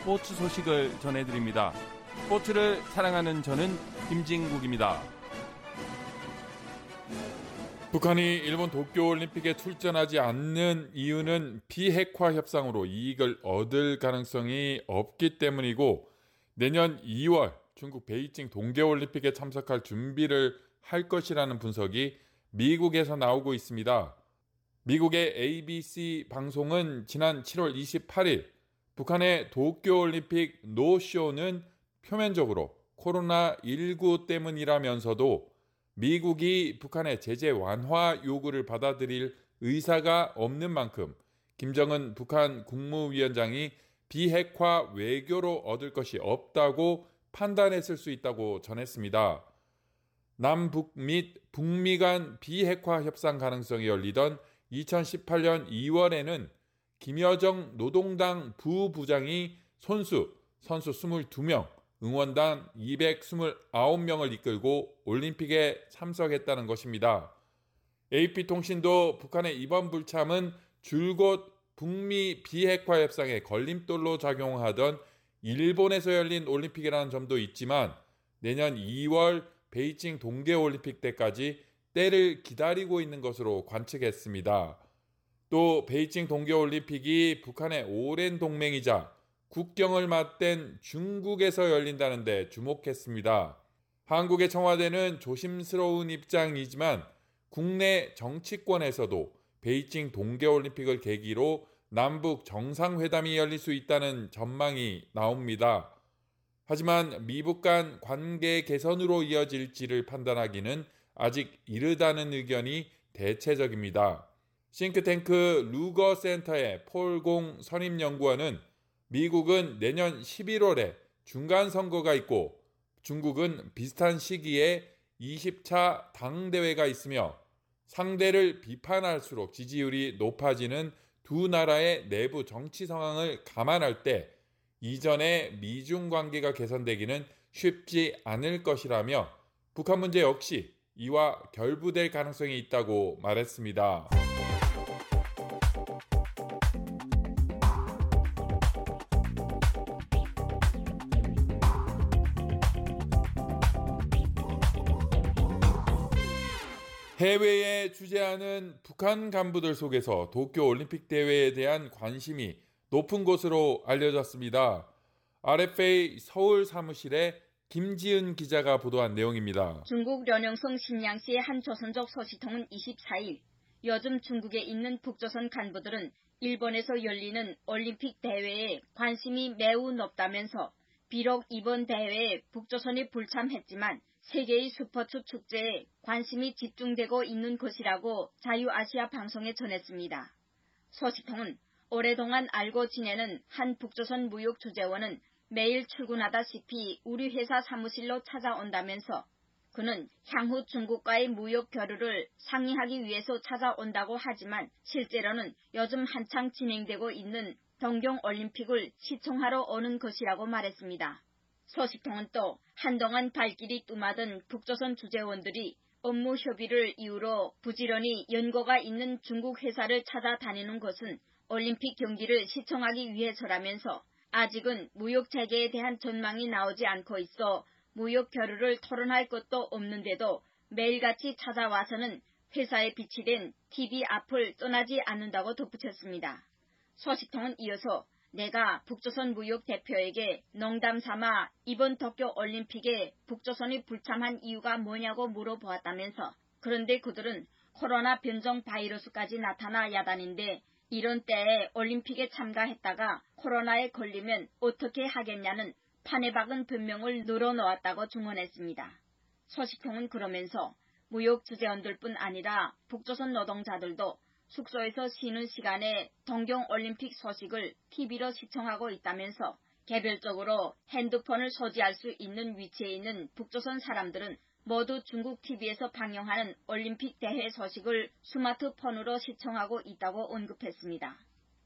스포츠 소식을 전해드립니다. 스포츠를 사랑하는 저는 김진국입니다. 북한이 일본 도쿄올림픽에 출전하지 않는 이유는 비핵화 협상으로 이익을 얻을 가능성이 없기 때문이고 내년 2월 중국 베이징 동계올림픽에 참석할 준비를 할 것이라는 분석이 미국에서 나오고 있습니다. 미국의 ABC 방송은 지난 7월 28일 북한의 도쿄올림픽 노쇼는 표면적으로 코로나19 때문이라면서도 미국이 북한의 제재 완화 요구를 받아들일 의사가 없는 만큼 김정은 북한 국무위원장이 비핵화 외교로 얻을 것이 없다고 판단했을 수 있다고 전했습니다. 남북 및 북미 간 비핵화 협상 가능성이 열리던 2018년 2월에는 김여정 노동당 부부장이 손수, 선수 22명, 응원단 229명을 이끌고 올림픽에 참석했다는 것입니다. AP통신도 북한의 이번 불참은 줄곧 북미 비핵화 협상의 걸림돌로 작용하던 일본에서 열린 올림픽이라는 점도 있지만 내년 2월 베이징 동계올림픽 때까지 때를 기다리고 있는 것으로 관측했습니다. 또 베이징 동계올림픽이 북한의 오랜 동맹이자 국경을 맞댄 중국에서 열린다는데 주목했습니다. 한국의 청와대는 조심스러운 입장이지만 국내 정치권에서도 베이징 동계올림픽을 계기로 남북 정상회담이 열릴 수 있다는 전망이 나옵니다. 하지만 미북 간 관계 개선으로 이어질지를 판단하기는 아직 이르다는 의견이 대체적입니다. 싱크탱크 루거 센터의 폴공 선임연구원은 미국은 내년 11월에 중간 선거가 있고 중국은 비슷한 시기에 20차 당대회가 있으며 상대를 비판할수록 지지율이 높아지는 두 나라의 내부 정치 상황을 감안할 때 이전의 미중 관계가 개선되기는 쉽지 않을 것이라며 북한 문제 역시 이와 결부될 가능성이 있다고 말했습니다. 해외에 주재하는 북한 간부들 속에서 도쿄 올림픽 대회에 대한 관심이 높은 것으로 알려졌습니다. RFA 서울 사무실의 김지은 기자가 보도한 내용입니다. 중국 련영성 신양시의 한 조선족 소식통은 24일 요즘 중국에 있는 북조선 간부들은 일본에서 열리는 올림픽 대회에 관심이 매우 높다면서 비록 이번 대회에 북조선이 불참했지만 세계의 스포츠 축제에 관심이 집중되고 있는 것이라고 자유아시아 방송에 전했습니다. 소식통은 오랫동안 알고 지내는 한 북조선 무역 주재원은 매일 출근하다시피 우리 회사 사무실로 찾아온다면서 그는 향후 중국과의 무역 교류를 상의하기 위해서 찾아온다고 하지만 실제로는 요즘 한창 진행되고 있는 동경올림픽을 시청하러 오는 것이라고 말했습니다. 소식통은 또 한동안 발길이 뜸하던 북조선 주재원들이 업무 협의를 이유로 부지런히 연고가 있는 중국 회사를 찾아다니는 것은 올림픽 경기를 시청하기 위해서라면서 아직은 무역 재개에 대한 전망이 나오지 않고 있어 무역 교류를 토론할 것도 없는데도 매일같이 찾아와서는 회사에 비치된 TV 앞을 떠나지 않는다고 덧붙였습니다. 소식통은 이어서 내가 북조선 무역 대표에게 농담 삼아 이번 도쿄 올림픽에 북조선이 불참한 이유가 뭐냐고 물어보았다면서 그런데 그들은 코로나 변종 바이러스까지 나타나 야단인데 이런 때에 올림픽에 참가했다가 코로나에 걸리면 어떻게 하겠냐는 판에 박은 변명을 늘어놓았다고 증언했습니다. 소식통은 그러면서 무역 주재원들뿐 아니라 북조선 노동자들도 숙소에서 쉬는 시간에 동경 올림픽 소식을 TV로 시청하고 있다면서 개별적으로 핸드폰을 소지할 수 있는 위치에 있는 북조선 사람들은 모두 중국 TV에서 방영하는 올림픽 대회 소식을 스마트폰으로 시청하고 있다고 언급했습니다.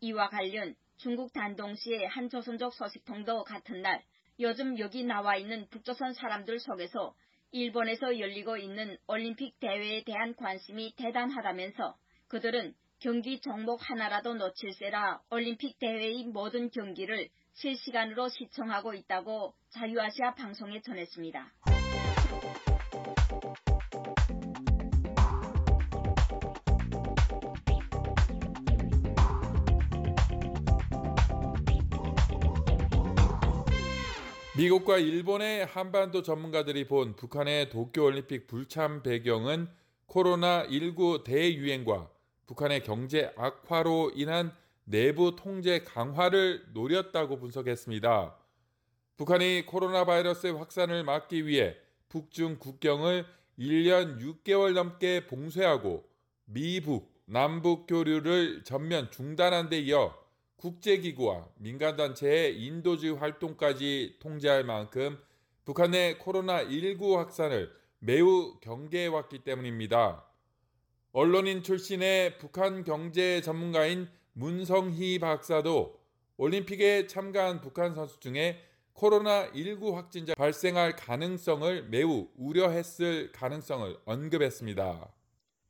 이와 관련 중국 단동시의 한 조선족 소식통도 같은 날 요즘 여기 나와 있는 북조선 사람들 속에서 일본에서 열리고 있는 올림픽 대회에 대한 관심이 대단하다면서 그들은 경기 종목 하나라도 놓칠세라 올림픽 대회의 모든 경기를 실시간으로 시청하고 있다고 자유아시아 방송에 전했습니다. 미국과 일본의 한반도 전문가들이 본 북한의 도쿄올림픽 불참 배경은 코로나19 대유행과 북한의 경제 악화로 인한 내부 통제 강화를 노렸다고 분석했습니다. 북한이 코로나 바이러스의 확산을 막기 위해 북중 국경을 1년 6개월 넘게 봉쇄하고 미북, 남북 교류를 전면 중단한 데 이어 국제기구와 민간단체의 인도주의 활동까지 통제할 만큼 북한 내 코로나19 확산을 매우 경계해왔기 때문입니다. 언론인 출신의 북한 경제 전문가인 문성희 박사도 올림픽에 참가한 북한 선수 중에 코로나19 확진자 발생할 가능성을 매우 우려했을 가능성을 언급했습니다.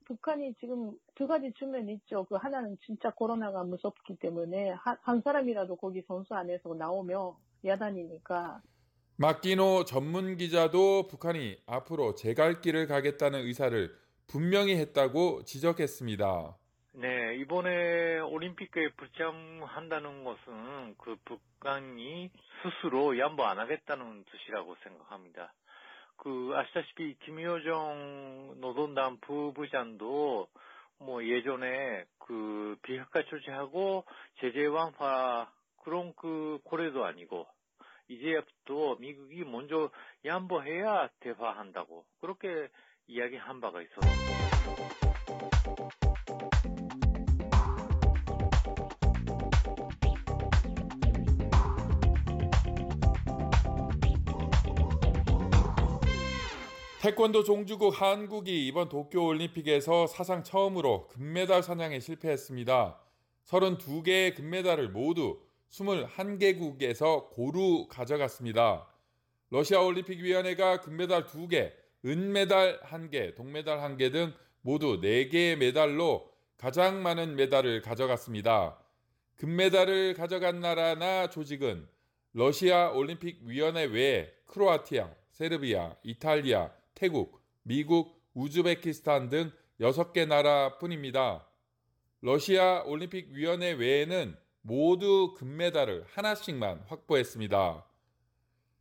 북한이 지금 두 가지 측면이 있죠. 그 하나는 진짜 코로나가 무섭기 때문에 한, 한 사람이라도 거기 선수 안에서 나오면 야단이니까. 마키노 전문 기자도 북한이 앞으로 제갈 길을 가겠다는 의사를 분명히 했다고 지적했습니다. 네, 이번에 올림픽에 불참한다는 것은 그 북한이 스스로 양보 안 하겠다는 뜻이라고 생각합니다. 그 아시다시피 김효정 노동당 부부장도 뭐 예전에 그 비핵화 조치하고 제재 완화 그런 그 고래도 아니고 이제부터 미국이 먼저 양보해야 대화한다고 그렇게 이야기한 바가 있었습니다. 태권도 종주국 한국이 이번 도쿄올림픽에서 사상 처음으로 금메달 사냥에 실패했습니다. 32개의 금메달을 모두 21개국에서 고루 가져갔습니다. 러시아 올림픽위원회가 금메달 2개, 은메달 1개, 동메달 1개 등 모두 4개의 메달로 가장 많은 메달을 가져갔습니다. 금메달을 가져간 나라나 조직은 러시아 올림픽위원회 외에 크로아티아, 세르비아, 이탈리아, 태국, 미국, 우즈베키스탄 등 6개 나라 뿐입니다. 러시아 올림픽위원회 외에는 모두 금메달을 하나씩만 확보했습니다.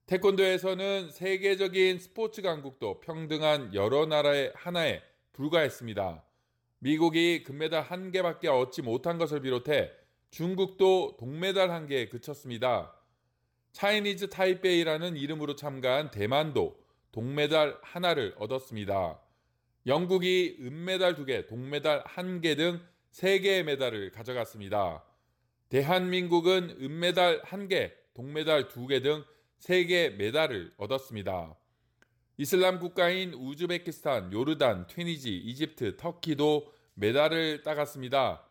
태권도에서는 세계적인 스포츠 강국도 평등한 여러 나라의 하나에 불과했습니다. 미국이 금메달 한 개밖에 얻지 못한 것을 비롯해 중국도 동메달 한 개에 그쳤습니다. 차이니즈 타이베이라는 이름으로 참가한 대만도 동메달 하나를 얻었습니다. 영국이 은메달 2개, 동메달 1개 등 3개의 메달을 가져갔습니다. 대한민국은 은메달 1개, 동메달 2개 등 3개 메달을 얻었습니다. 이슬람 국가인 우즈베키스탄, 요르단, 튀니지, 이집트, 터키도 메달을 따갔습니다.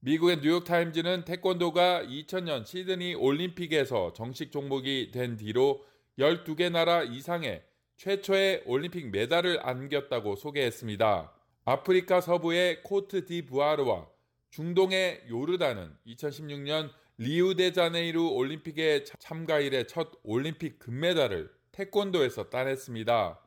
미국의 뉴욕타임즈는 태권도가 2000년 시드니 올림픽에서 정식 종목이 된 뒤로 12개 나라 이상의 최초의 올림픽 메달을 안겼다고 소개했습니다. 아프리카 서부의 코트 디부아르와 중동의 요르단은 2016년 리우데자네이루 올림픽의 참가 이래 첫 올림픽 금메달을 태권도에서 따냈습니다.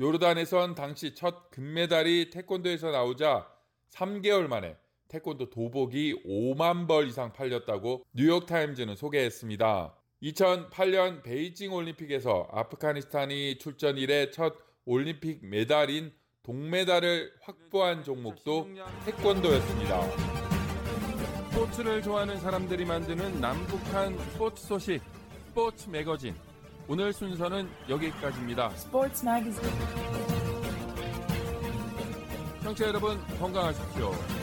요르단에선 당시 첫 금메달이 태권도에서 나오자 3개월 만에 태권도 도복이 5만 벌 이상 팔렸다고 뉴욕타임즈는 소개했습니다. 2008년 베이징 올림픽에서 아프가니스탄이 출전 이래 첫 올림픽 메달인 동메달을 확보한 종목도 태권도였습니다. 스포츠를 좋아하는 사람들이 만드는 남북한 스포츠 소식 스포츠 매거진 오늘 순서는 여기까지입니다. Sports Magazine. 청취자 여러분 건강하십시오.